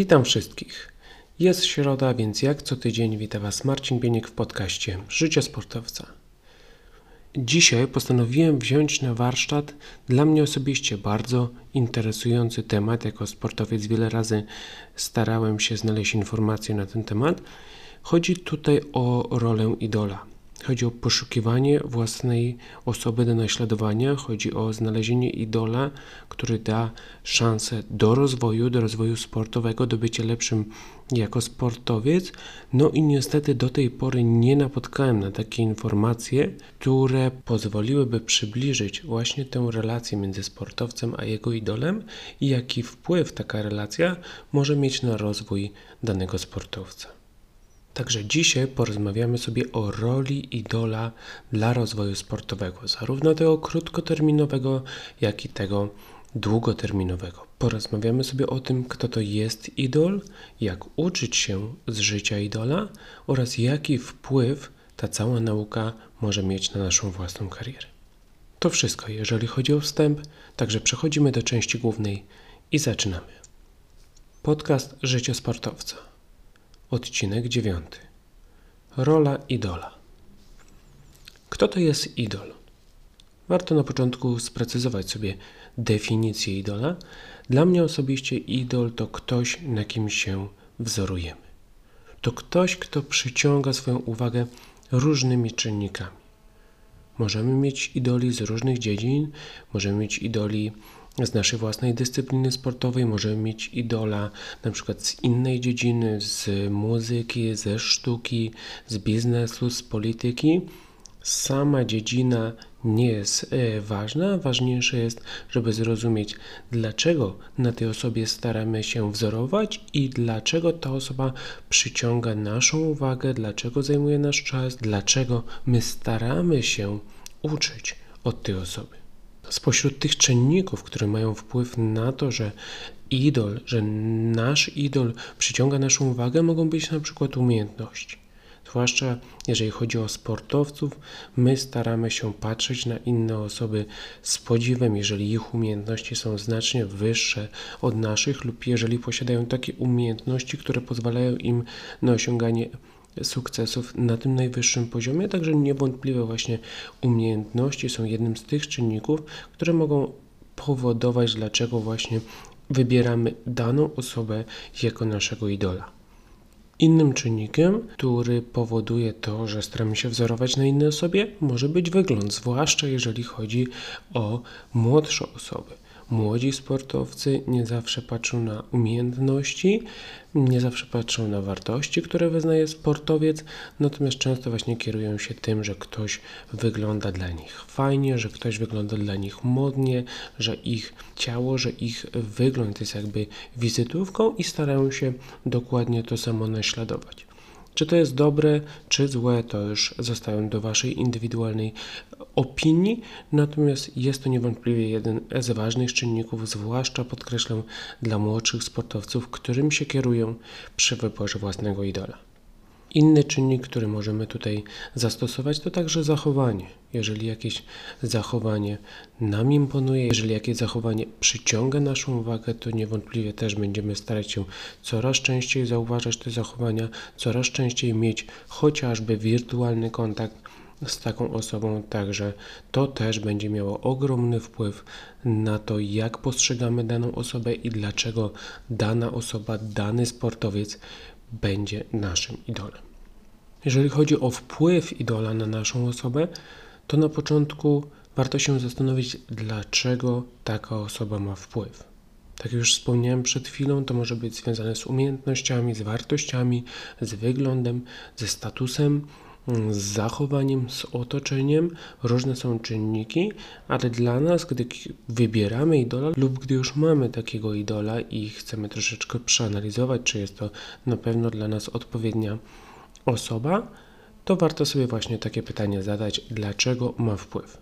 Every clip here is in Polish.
Witam wszystkich. Jest środa, więc jak co tydzień wita Was Marcin Bieniek w podcaście Życie Sportowca. Dzisiaj postanowiłem wziąć na warsztat dla mnie osobiście bardzo interesujący temat. Jako sportowiec wiele razy starałem się znaleźć informacje na ten temat. Chodzi tutaj o rolę idola. Chodzi o poszukiwanie własnej osoby do naśladowania, chodzi o znalezienie idola, który da szansę do rozwoju, do rozwoju sportowego, do bycia lepszym jako sportowiec. No i niestety do tej pory nie napotkałem na takie informacje, które pozwoliłyby przybliżyć właśnie tę relację między sportowcem a jego idolem i jaki wpływ taka relacja może mieć na rozwój danego sportowca. Także dzisiaj porozmawiamy sobie o roli idola dla rozwoju sportowego, zarówno tego krótkoterminowego, jak i tego długoterminowego. Porozmawiamy sobie o tym, kto to jest idol, jak uczyć się z życia idola oraz jaki wpływ ta cała nauka może mieć na naszą własną karierę. To wszystko, jeżeli chodzi o wstęp, także przechodzimy do części głównej i zaczynamy. Podcast Życie Sportowca Odcinek 9. Rola idola. Kto to jest idol? Warto na początku sprecyzować sobie definicję idola. Dla mnie osobiście idol to ktoś, na kim się wzorujemy. To ktoś, kto przyciąga swoją uwagę różnymi czynnikami. Możemy mieć idoli z różnych dziedzin, możemy mieć idoli z naszej własnej dyscypliny sportowej, możemy mieć idola na przykład z innej dziedziny, z muzyki, ze sztuki, z biznesu, z polityki. Sama dziedzina nie jest e, ważna, ważniejsze jest, żeby zrozumieć, dlaczego na tej osobie staramy się wzorować i dlaczego ta osoba przyciąga naszą uwagę, dlaczego zajmuje nasz czas, dlaczego my staramy się uczyć od tej osoby. Spośród tych czynników, które mają wpływ na to, że idol, że nasz idol przyciąga naszą uwagę, mogą być na przykład umiejętności. Zwłaszcza jeżeli chodzi o sportowców, my staramy się patrzeć na inne osoby z podziwem, jeżeli ich umiejętności są znacznie wyższe od naszych, lub jeżeli posiadają takie umiejętności, które pozwalają im na osiąganie sukcesów na tym najwyższym poziomie, także niewątpliwe właśnie umiejętności są jednym z tych czynników, które mogą powodować, dlaczego właśnie wybieramy daną osobę jako naszego idola. Innym czynnikiem, który powoduje to, że staramy się wzorować na innej osobie, może być wygląd, zwłaszcza jeżeli chodzi o młodsze osoby. Młodzi sportowcy nie zawsze patrzą na umiejętności, nie zawsze patrzą na wartości, które wyznaje sportowiec, natomiast często właśnie kierują się tym, że ktoś wygląda dla nich fajnie, że ktoś wygląda dla nich modnie, że ich ciało, że ich wygląd jest jakby wizytówką i starają się dokładnie to samo naśladować. Czy to jest dobre, czy złe, to już zostawiam do Waszej indywidualnej opinii, natomiast jest to niewątpliwie jeden z ważnych czynników, zwłaszcza podkreślam dla młodszych sportowców, którym się kierują przy wyborze własnego idola. Inny czynnik, który możemy tutaj zastosować, to także zachowanie. Jeżeli jakieś zachowanie nam imponuje, jeżeli jakieś zachowanie przyciąga naszą uwagę, to niewątpliwie też będziemy starać się coraz częściej zauważać te zachowania, coraz częściej mieć chociażby wirtualny kontakt z taką osobą, także to też będzie miało ogromny wpływ na to, jak postrzegamy daną osobę i dlaczego dana osoba, dany sportowiec będzie naszym idolem. Jeżeli chodzi o wpływ idola na naszą osobę, to na początku warto się zastanowić, dlaczego taka osoba ma wpływ. Tak jak już wspomniałem przed chwilą, to może być związane z umiejętnościami, z wartościami, z wyglądem, ze statusem, z zachowaniem, z otoczeniem. Różne są czynniki, ale dla nas, gdy wybieramy idola lub gdy już mamy takiego idola i chcemy troszeczkę przeanalizować, czy jest to na pewno dla nas odpowiednia osoba, to warto sobie właśnie takie pytanie zadać, dlaczego ma wpływ.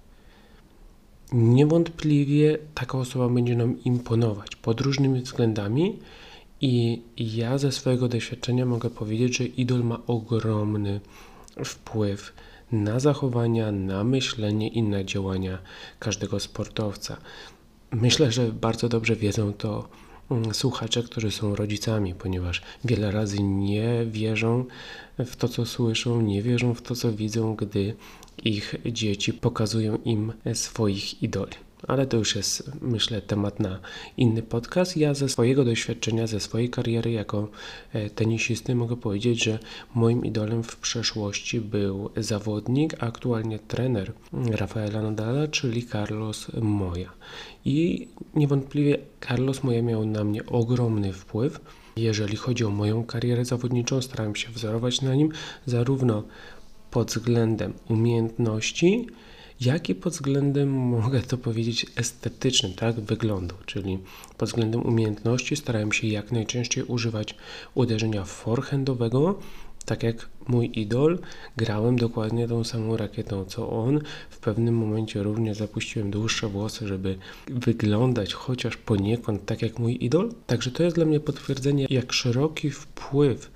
Niewątpliwie taka osoba będzie nam imponować pod różnymi względami i ja ze swojego doświadczenia mogę powiedzieć, że idol ma ogromny wpływ na zachowania, na myślenie i na działania każdego sportowca. Myślę, że bardzo dobrze wiedzą to mm, słuchacze, którzy są rodzicami, ponieważ wiele razy nie wierzą w to, co słyszą, nie wierzą w to, co widzą, gdy ich dzieci pokazują im swoich idoli ale to już jest, myślę, temat na inny podcast. Ja ze swojego doświadczenia, ze swojej kariery jako e, tenisisty mogę powiedzieć, że moim idolem w przeszłości był zawodnik, a aktualnie trener Rafaela Nadala, czyli Carlos Moya. I niewątpliwie Carlos Moya miał na mnie ogromny wpływ. Jeżeli chodzi o moją karierę zawodniczą, starałem się wzorować na nim zarówno pod względem umiejętności, jak i pod względem, mogę to powiedzieć, estetycznym, tak, wyglądu, czyli pod względem umiejętności starałem się jak najczęściej używać uderzenia forehandowego, tak jak mój idol, grałem dokładnie tą samą rakietą co on. W pewnym momencie również zapuściłem dłuższe włosy, żeby wyglądać chociaż poniekąd tak jak mój idol. Także to jest dla mnie potwierdzenie, jak szeroki wpływ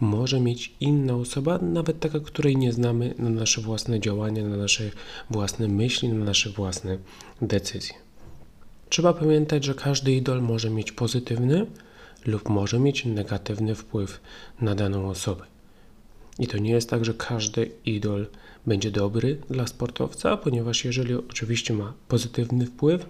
może mieć inna osoba, nawet taka, której nie znamy, na nasze własne działania, na nasze własne myśli, na nasze własne decyzje. Trzeba pamiętać, że każdy idol może mieć pozytywny lub może mieć negatywny wpływ na daną osobę. I to nie jest tak, że każdy idol będzie dobry dla sportowca, ponieważ jeżeli oczywiście ma pozytywny wpływ,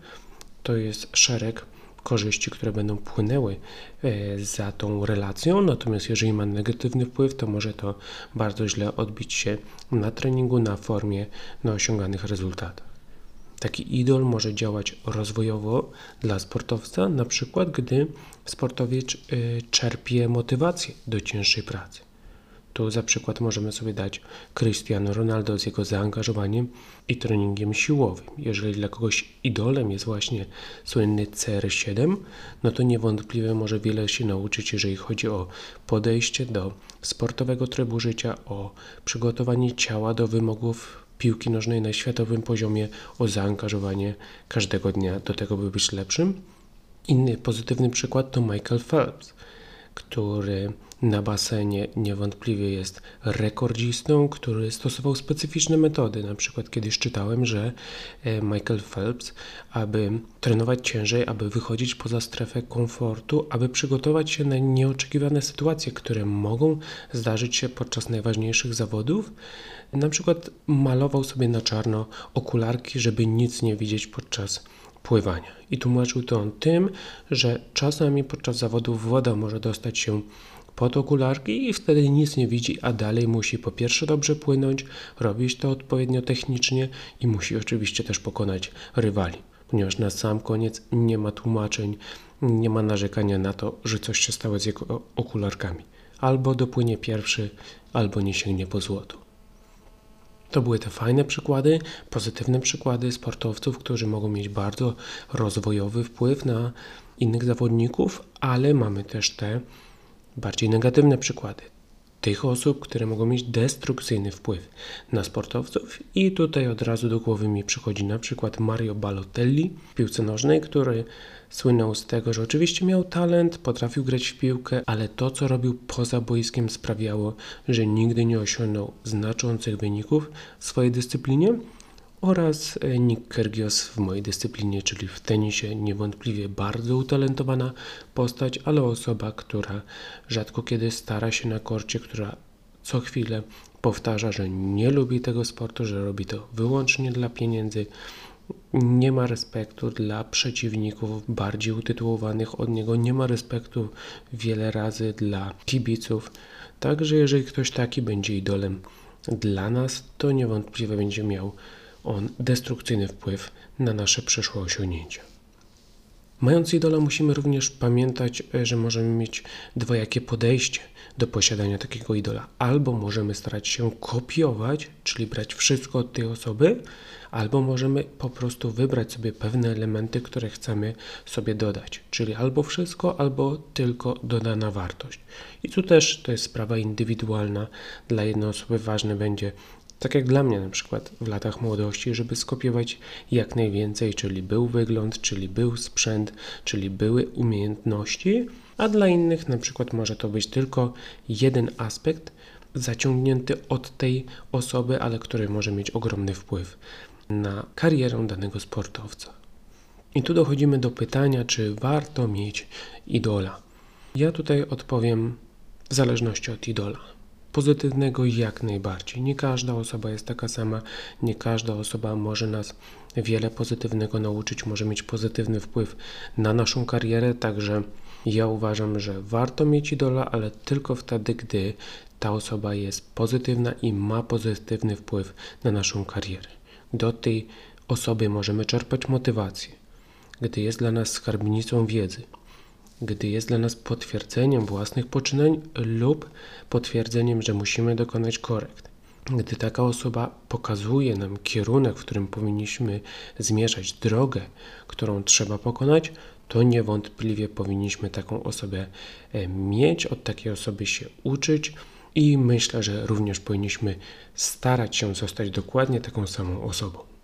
to jest szereg korzyści, które będą płynęły e, za tą relacją, natomiast jeżeli ma negatywny wpływ, to może to bardzo źle odbić się na treningu, na formie, na osiąganych rezultatach. Taki idol może działać rozwojowo dla sportowca, na przykład gdy sportowiec e, czerpie motywację do cięższej pracy. Tu za przykład możemy sobie dać Cristiano Ronaldo z jego zaangażowaniem i treningiem siłowym. Jeżeli dla kogoś idolem jest właśnie słynny CR7, no to niewątpliwie może wiele się nauczyć, jeżeli chodzi o podejście do sportowego trybu życia, o przygotowanie ciała do wymogów piłki nożnej na światowym poziomie, o zaangażowanie każdego dnia do tego, by być lepszym. Inny pozytywny przykład to Michael Phelps, który na basenie niewątpliwie jest rekordzistą, który stosował specyficzne metody. Na przykład kiedyś czytałem, że e, Michael Phelps, aby trenować ciężej, aby wychodzić poza strefę komfortu, aby przygotować się na nieoczekiwane sytuacje, które mogą zdarzyć się podczas najważniejszych zawodów, na przykład malował sobie na czarno okularki, żeby nic nie widzieć podczas pływania. I tłumaczył to on tym, że czasami podczas zawodów woda może dostać się pod okularki i wtedy nic nie widzi, a dalej musi po pierwsze dobrze płynąć, robić to odpowiednio technicznie i musi oczywiście też pokonać rywali, ponieważ na sam koniec nie ma tłumaczeń, nie ma narzekania na to, że coś się stało z jego okularkami. Albo dopłynie pierwszy, albo nie sięgnie po złoto. To były te fajne przykłady, pozytywne przykłady sportowców, którzy mogą mieć bardzo rozwojowy wpływ na innych zawodników, ale mamy też te bardziej negatywne przykłady tych osób, które mogą mieć destrukcyjny wpływ na sportowców. I tutaj od razu do głowy mi przychodzi na przykład Mario Balotelli w piłce nożnej, który słynął z tego, że oczywiście miał talent, potrafił grać w piłkę, ale to co robił poza boiskiem sprawiało, że nigdy nie osiągnął znaczących wyników w swojej dyscyplinie oraz e, Nick Kyrgios w mojej dyscyplinie, czyli w tenisie, niewątpliwie bardzo utalentowana postać, ale osoba, która rzadko kiedy stara się na korcie, która co chwilę powtarza, że nie lubi tego sportu, że robi to wyłącznie dla pieniędzy. Nie ma respektu dla przeciwników bardziej utytułowanych od niego, nie ma respektu wiele razy dla kibiców. Także jeżeli ktoś taki będzie idolem dla nas, to niewątpliwie będzie miał on destrukcyjny wpływ na nasze przyszłe osiągnięcia. Mając idola, musimy również pamiętać, e, że możemy mieć dwojakie podejście do posiadania takiego idola. Albo możemy starać się kopiować, czyli brać wszystko od tej osoby, albo możemy po prostu wybrać sobie pewne elementy, które chcemy sobie dodać, czyli albo wszystko, albo tylko dodana wartość. I tu też to jest sprawa indywidualna. Dla jednej osoby ważne będzie tak jak dla mnie na przykład w latach młodości, żeby skopiować jak najwięcej, czyli był wygląd, czyli był sprzęt, czyli były umiejętności, a dla innych na przykład może to być tylko jeden aspekt zaciągnięty od tej osoby, ale który może mieć ogromny wpływ na karierę danego sportowca. I tu dochodzimy do pytania, czy warto mieć idola. Ja tutaj odpowiem w zależności od idola. Pozytywnego jak najbardziej. Nie każda osoba jest taka sama, nie każda osoba może nas wiele pozytywnego nauczyć, może mieć pozytywny wpływ na naszą karierę, także ja uważam, że warto mieć idola, ale tylko wtedy, gdy ta osoba jest pozytywna i ma pozytywny wpływ na naszą karierę. Do tej osoby możemy czerpać motywację, gdy jest dla nas skarbnicą wiedzy, gdy jest dla nas potwierdzeniem własnych poczynań lub potwierdzeniem, że musimy dokonać korekt. Gdy taka osoba pokazuje nam kierunek, w którym powinniśmy zmierzać, drogę, którą trzeba pokonać, to niewątpliwie powinniśmy taką osobę e, mieć, od takiej osoby się uczyć i myślę, że również powinniśmy starać się zostać dokładnie taką samą osobą.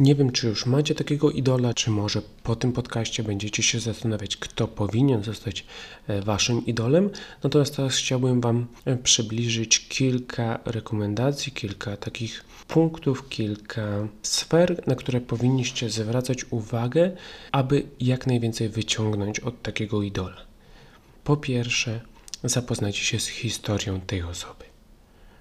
Nie wiem, czy już macie takiego idola, czy może po tym podcaście będziecie się zastanawiać, kto powinien zostać e, waszym idolem. Natomiast teraz chciałbym Wam e, przybliżyć kilka rekomendacji, kilka takich punktów, kilka sfer, na które powinniście zwracać uwagę, aby jak najwięcej wyciągnąć od takiego idola. Po pierwsze, zapoznajcie się z historią tej osoby.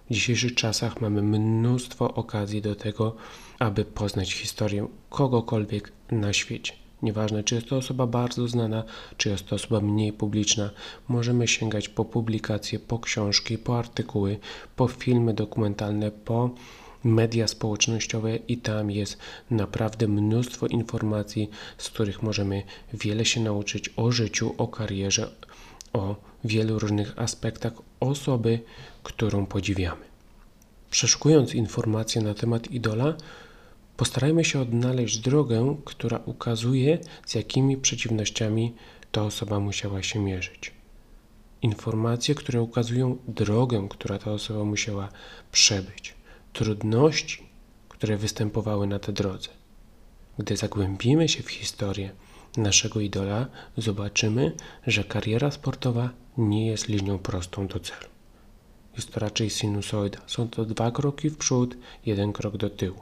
W dzisiejszych czasach mamy mnóstwo okazji do tego, aby poznać historię kogokolwiek na świecie. Nieważne, czy jest to osoba bardzo znana, czy jest to osoba mniej publiczna, możemy sięgać po publikacje, po książki, po artykuły, po filmy dokumentalne, po media społecznościowe i tam jest naprawdę mnóstwo informacji, z których możemy wiele się nauczyć o życiu, o karierze, o wielu różnych aspektach osoby, którą podziwiamy. Przeszukując informacje na temat idola, postarajmy się odnaleźć drogę, która ukazuje, z jakimi przeciwnościami ta osoba musiała się mierzyć. Informacje, które ukazują drogę, która ta osoba musiała przebyć, trudności, które występowały na tej drodze. Gdy zagłębimy się w historię naszego idola, zobaczymy, że kariera sportowa nie jest linią prostą do celu. Jest to raczej sinusoida. Są to dwa kroki w przód, jeden krok do tyłu.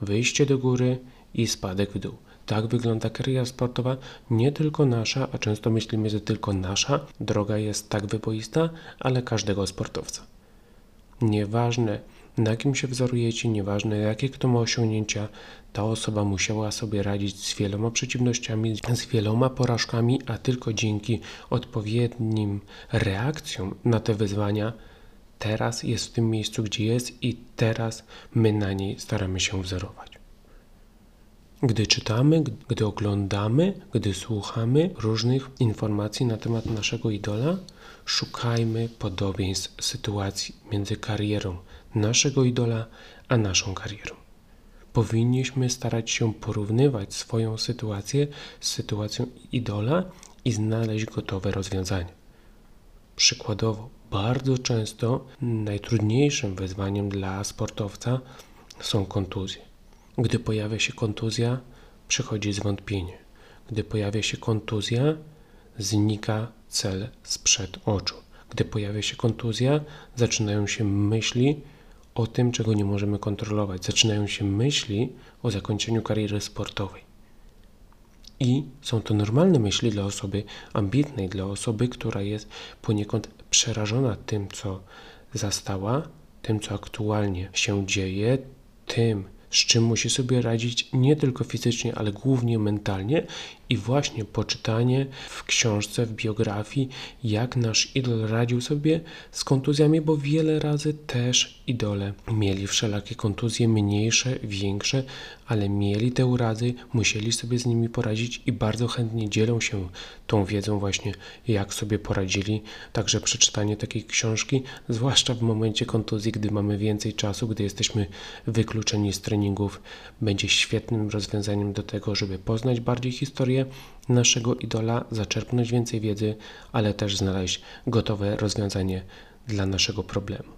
Wyjście do góry i spadek w dół. Tak wygląda kariera sportowa, nie tylko nasza, a często myślimy, że tylko nasza droga jest tak wyboista, ale każdego sportowca. Nieważne na kim się wzorujecie, nieważne jakie kto ma osiągnięcia, ta osoba musiała sobie radzić z wieloma przeciwnościami, z wieloma porażkami, a tylko dzięki odpowiednim reakcjom na te wyzwania teraz jest w tym miejscu, gdzie jest i teraz my na niej staramy się wzorować. Gdy czytamy, gdy oglądamy, gdy słuchamy różnych informacji na temat naszego idola, szukajmy podobieństw sytuacji między karierą naszego idola a naszą karierą. Powinniśmy starać się porównywać swoją sytuację z sytuacją idola i znaleźć gotowe rozwiązanie. Przykładowo, bardzo często najtrudniejszym wyzwaniem dla sportowca są kontuzje. Gdy pojawia się kontuzja, przychodzi zwątpienie. Gdy pojawia się kontuzja, znika cel sprzed oczu. Gdy pojawia się kontuzja, zaczynają się myśli o tym, czego nie możemy kontrolować. Zaczynają się myśli o zakończeniu kariery sportowej. I są to normalne myśli dla osoby ambitnej, dla osoby, która jest poniekąd przerażona tym, co zastała, tym, co aktualnie się dzieje, tym, z czym musi sobie radzić nie tylko fizycznie, ale głównie mentalnie i właśnie poczytanie w książce, w biografii, jak nasz idol radził sobie z kontuzjami, bo wiele razy też idole mieli wszelakie kontuzje, mniejsze, większe, ale mieli te urazy, musieli sobie z nimi poradzić i bardzo chętnie dzielą się tą wiedzą właśnie, jak sobie poradzili. Także przeczytanie takiej książki, zwłaszcza w momencie kontuzji, gdy mamy więcej czasu, gdy jesteśmy wykluczeni z treningów, będzie świetnym rozwiązaniem do tego, żeby poznać bardziej historię naszego idola, zaczerpnąć więcej wiedzy, ale też znaleźć gotowe rozwiązanie dla naszego problemu.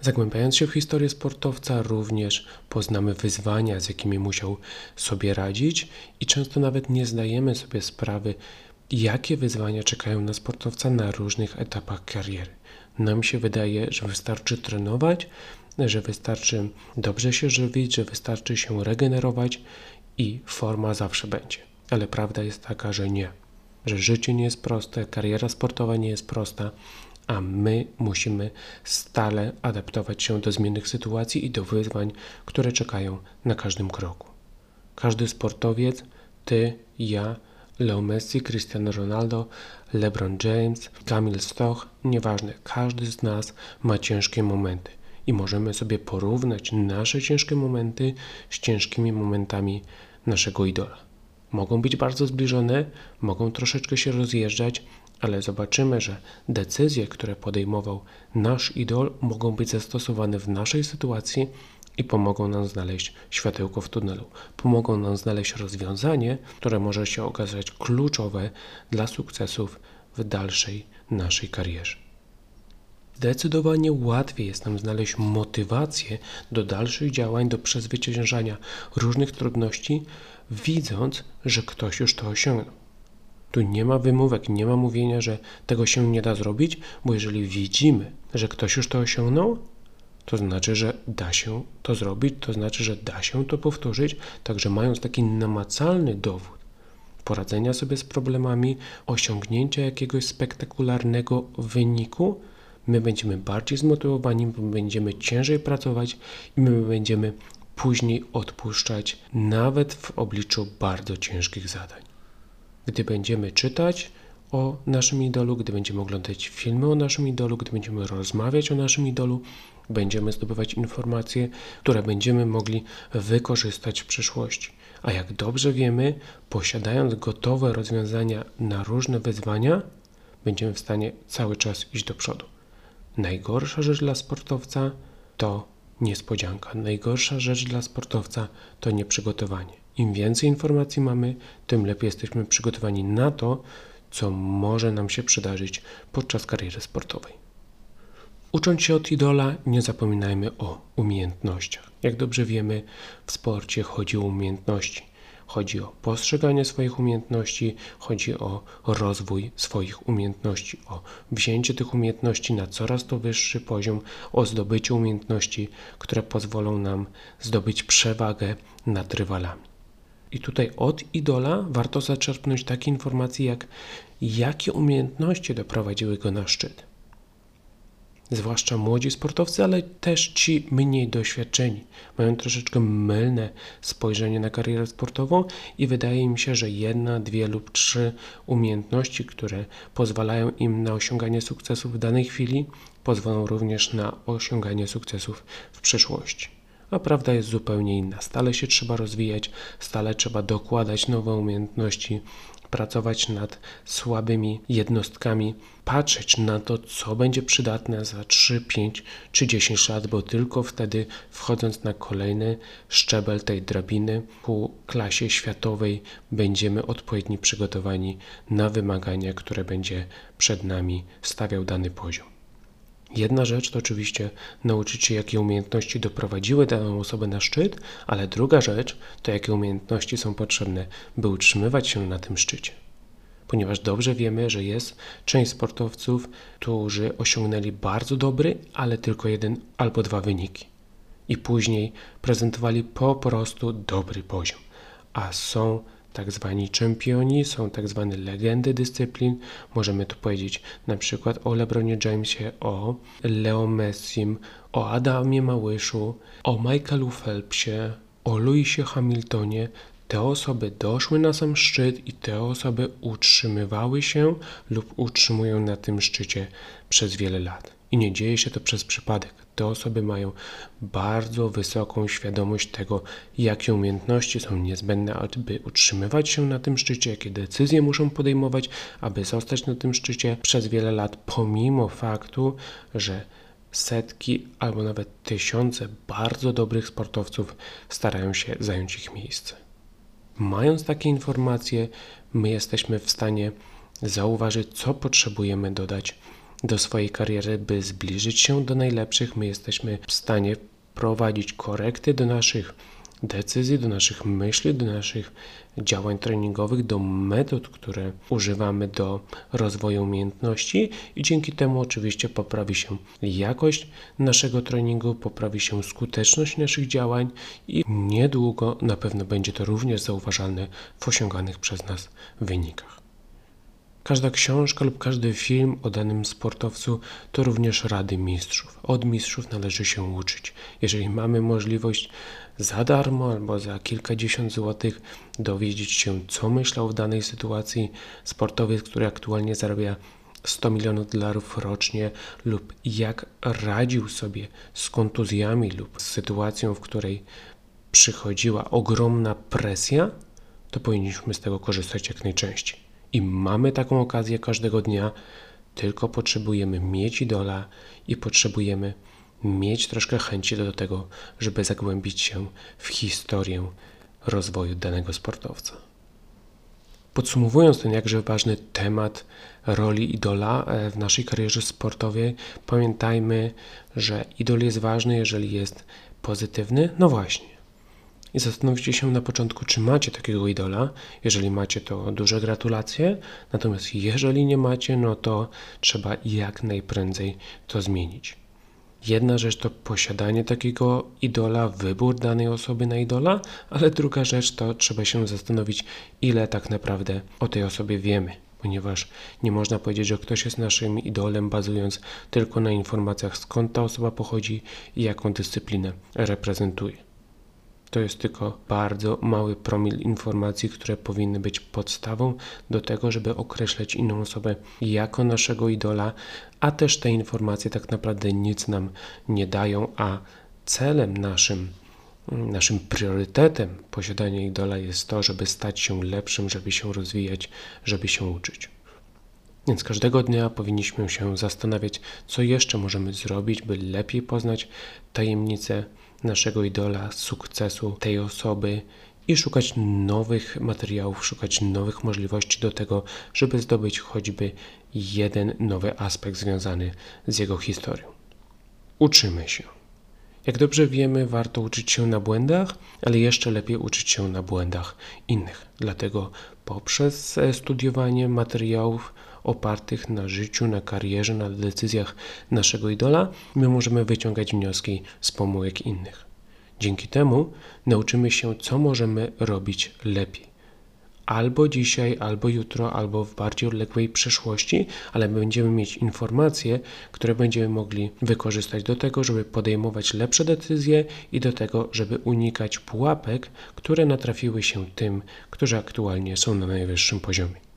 Zagłębiając się w historię sportowca, również poznamy wyzwania, z jakimi musiał sobie radzić, i często nawet nie zdajemy sobie sprawy, jakie wyzwania czekają na sportowca na różnych etapach kariery. Nam się wydaje, że wystarczy trenować, że wystarczy dobrze się żywić, że wystarczy się regenerować i forma zawsze będzie. Ale prawda jest taka, że nie. Że życie nie jest proste, kariera sportowa nie jest prosta, a my musimy stale adaptować się do zmiennych sytuacji i do wyzwań, które czekają na każdym kroku. Każdy sportowiec, ty, ja, Leo Messi, Cristiano Ronaldo, LeBron James, Kamil Stoch, nieważne, każdy z nas ma ciężkie momenty i możemy sobie porównać nasze ciężkie momenty z ciężkimi momentami naszego idola. Mogą być bardzo zbliżone, mogą troszeczkę się rozjeżdżać, ale zobaczymy, że decyzje, które podejmował nasz idol, mogą być zastosowane w naszej sytuacji i pomogą nam znaleźć światełko w tunelu. Pomogą nam znaleźć rozwiązanie, które może się okazać kluczowe dla sukcesów w dalszej naszej karierze. Zdecydowanie łatwiej jest nam znaleźć motywację do dalszych działań, do przezwyciężania różnych trudności, widząc, że ktoś już to osiągnął. Tu nie ma wymówek, nie ma mówienia, że tego się nie da zrobić, bo jeżeli widzimy, że ktoś już to osiągnął, to znaczy, że da się to zrobić, to znaczy, że da się to powtórzyć. Także mając taki namacalny dowód poradzenia sobie z problemami, osiągnięcia jakiegoś spektakularnego wyniku, my będziemy bardziej zmotywowani, my będziemy ciężej pracować i my będziemy później odpuszczać, nawet w obliczu bardzo ciężkich zadań. Gdy będziemy czytać o naszym idolu, gdy będziemy oglądać filmy o naszym idolu, gdy będziemy rozmawiać o naszym idolu, będziemy zdobywać informacje, które będziemy mogli wykorzystać w przyszłości. A jak dobrze wiemy, posiadając gotowe rozwiązania na różne wyzwania, będziemy w stanie cały czas iść do przodu. Najgorsza rzecz dla sportowca to niespodzianka. Najgorsza rzecz dla sportowca to nieprzygotowanie. Im więcej informacji mamy, tym lepiej jesteśmy przygotowani na to, co może nam się przydarzyć podczas kariery sportowej. Ucząc się od idola, nie zapominajmy o umiejętnościach. Jak dobrze wiemy, w sporcie chodzi o umiejętności. Chodzi o postrzeganie swoich umiejętności, chodzi o rozwój swoich umiejętności, o wzięcie tych umiejętności na coraz to wyższy poziom, o zdobycie umiejętności, które pozwolą nam zdobyć przewagę nad rywalami. I tutaj od idola warto zaczerpnąć takie informacje, jak jakie umiejętności doprowadziły go na szczyt zwłaszcza młodzi sportowcy, ale też ci mniej doświadczeni. Mają troszeczkę mylne spojrzenie na karierę sportową i wydaje mi się, że jedna, dwie lub trzy umiejętności, które pozwalają im na osiąganie sukcesów w danej chwili, pozwolą również na osiąganie sukcesów w przyszłości. A prawda jest zupełnie inna. Stale się trzeba rozwijać, stale trzeba dokładać nowe umiejętności, pracować nad słabymi jednostkami, patrzeć na to, co będzie przydatne za 3, 5 czy 10 lat, bo tylko wtedy, wchodząc na kolejny szczebel tej drabiny ku klasie światowej, będziemy odpowiednio przygotowani na wymagania, które będzie przed nami stawiał dany poziom. Jedna rzecz to oczywiście nauczyć się, jakie umiejętności doprowadziły daną osobę na szczyt, ale druga rzecz to, jakie umiejętności są potrzebne, by utrzymywać się na tym szczycie. Ponieważ dobrze wiemy, że jest część sportowców, którzy osiągnęli bardzo dobry, ale tylko jeden albo dwa wyniki. I później prezentowali po prostu dobry poziom. A są tak zwani czempioni, są tak zwane legendy dyscyplin. Możemy tu powiedzieć na przykład o LeBronie Jamesie, o Leo Messim, o Adamie Małyszu, o Michaelu Phelpsie, o Lewisie Hamiltonie. Te osoby doszły na sam szczyt i te osoby utrzymywały się lub utrzymują na tym szczycie przez wiele lat. I nie dzieje się to przez przypadek. Te osoby mają bardzo wysoką świadomość tego, jakie umiejętności są niezbędne, aby utrzymywać się na tym szczycie, jakie decyzje muszą podejmować, aby zostać na tym szczycie przez wiele lat, pomimo faktu, że setki albo nawet tysiące bardzo dobrych sportowców starają się zająć ich miejsce. Mając takie informacje, my jesteśmy w stanie zauważyć, co potrzebujemy dodać do swojej kariery, by zbliżyć się do najlepszych. My jesteśmy w stanie prowadzić korekty do naszych decyzji, do naszych myśli, do naszych działań treningowych, do metod, które używamy do rozwoju umiejętności i dzięki temu oczywiście poprawi się jakość naszego treningu, poprawi się skuteczność naszych działań i niedługo na pewno będzie to również zauważalne w osiąganych przez nas wynikach. Każda książka lub każdy film o danym sportowcu to również rady mistrzów. Od mistrzów należy się uczyć. Jeżeli mamy możliwość za darmo albo za kilkadziesiąt złotych dowiedzieć się, co myślał w danej sytuacji sportowiec, który aktualnie zarabia 100 milionów dolarów rocznie, lub jak radził sobie z kontuzjami lub z sytuacją, w której przychodziła ogromna presja, to powinniśmy z tego korzystać jak najczęściej. I mamy taką okazję każdego dnia, tylko potrzebujemy mieć idola i potrzebujemy mieć troszkę chęci do tego, żeby zagłębić się w historię rozwoju danego sportowca. Podsumowując ten jakże ważny temat roli idola e, w naszej karierze sportowej, pamiętajmy, że idol jest ważny, jeżeli jest pozytywny. No właśnie, i zastanówcie się na początku, czy macie takiego idola. Jeżeli macie, to duże gratulacje. Natomiast jeżeli nie macie, no to trzeba jak najprędzej to zmienić. Jedna rzecz to posiadanie takiego idola, wybór danej osoby na idola, ale druga rzecz to trzeba się zastanowić, ile tak naprawdę o tej osobie wiemy ponieważ nie można powiedzieć, że ktoś jest naszym idolem, bazując tylko na informacjach, skąd ta osoba pochodzi i jaką dyscyplinę reprezentuje. To jest tylko bardzo mały promil informacji, które powinny być podstawą do tego, żeby określać inną osobę jako naszego idola, a też te informacje tak naprawdę nic nam nie dają, a celem naszym, naszym priorytetem posiadania idola jest to, żeby stać się lepszym, żeby się rozwijać, żeby się uczyć. Więc każdego dnia powinniśmy się zastanawiać, co jeszcze możemy zrobić, by lepiej poznać tajemnice naszego idola, sukcesu tej osoby i szukać nowych materiałów, szukać nowych możliwości do tego, żeby zdobyć choćby jeden nowy aspekt związany z jego historią. Uczymy się. Jak dobrze wiemy, warto uczyć się na błędach, ale jeszcze lepiej uczyć się na błędach innych. Dlatego poprzez studiowanie materiałów opartych na życiu, na karierze, na decyzjach naszego idola, my możemy wyciągać wnioski z pomyłek innych. Dzięki temu nauczymy się, co możemy robić lepiej. Albo dzisiaj, albo jutro, albo w bardziej odległej przyszłości, ale będziemy mieć informacje, które będziemy mogli wykorzystać do tego, żeby podejmować lepsze decyzje i do tego, żeby unikać pułapek, które natrafiły się tym, którzy aktualnie są na najwyższym poziomie.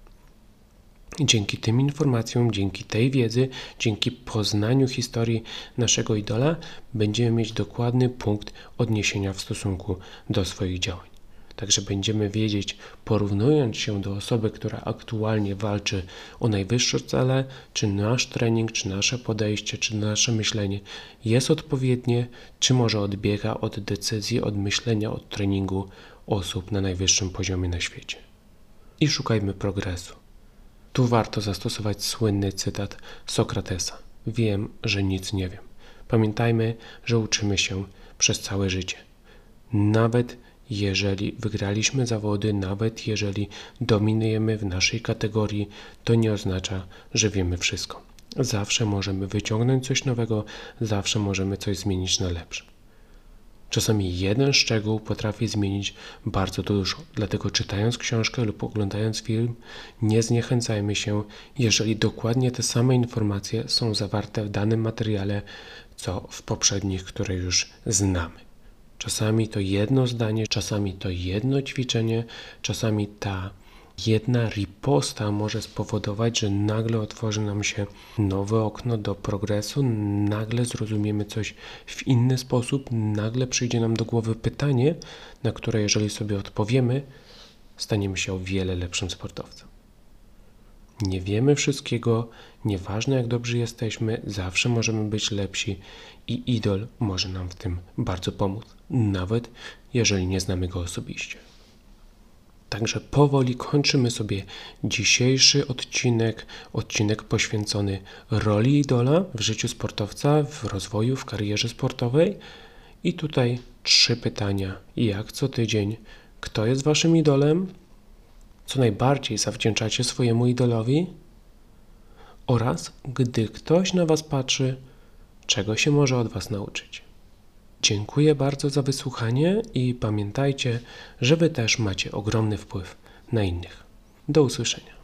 Dzięki tym informacjom, dzięki tej wiedzy, dzięki poznaniu historii naszego idola, będziemy mieć dokładny punkt odniesienia w stosunku do swoich działań. Także będziemy wiedzieć, porównując się do osoby, która aktualnie walczy o najwyższe cele, czy nasz trening, czy nasze podejście, czy nasze myślenie jest odpowiednie, czy może odbiega od decyzji, od myślenia, od treningu osób na najwyższym poziomie na świecie. I szukajmy progresu. Tu warto zastosować słynny cytat Sokratesa: Wiem, że nic nie wiem. Pamiętajmy, że uczymy się przez całe życie. Nawet jeżeli wygraliśmy zawody, nawet jeżeli dominujemy w naszej kategorii, to nie oznacza, że wiemy wszystko. Zawsze możemy wyciągnąć coś nowego, zawsze możemy coś zmienić na lepsze. Czasami jeden szczegół potrafi zmienić bardzo dużo, dlatego czytając książkę lub oglądając film, nie zniechęcajmy się, jeżeli dokładnie te same informacje są zawarte w danym materiale, co w poprzednich, które już znamy. Czasami to jedno zdanie, czasami to jedno ćwiczenie, czasami ta jedna riposta może spowodować, że nagle otworzy nam się nowe okno do progresu, nagle zrozumiemy coś w inny sposób, nagle przyjdzie nam do głowy pytanie, na które jeżeli sobie odpowiemy, staniemy się o wiele lepszym sportowcem. Nie wiemy wszystkiego, nieważne jak dobrzy jesteśmy, zawsze możemy być lepsi i idol może nam w tym bardzo pomóc, nawet jeżeli nie znamy go osobiście. Także powoli kończymy sobie dzisiejszy odcinek, odcinek poświęcony roli idola w życiu sportowca, w rozwoju, w karierze sportowej. I tutaj trzy pytania. Jak co tydzień? Kto jest waszym idolem? Co najbardziej zawdzięczacie swojemu idolowi? Oraz gdy ktoś na was patrzy, czego się może od was nauczyć. Dziękuję bardzo za wysłuchanie i pamiętajcie, że wy też macie ogromny wpływ na innych. Do usłyszenia.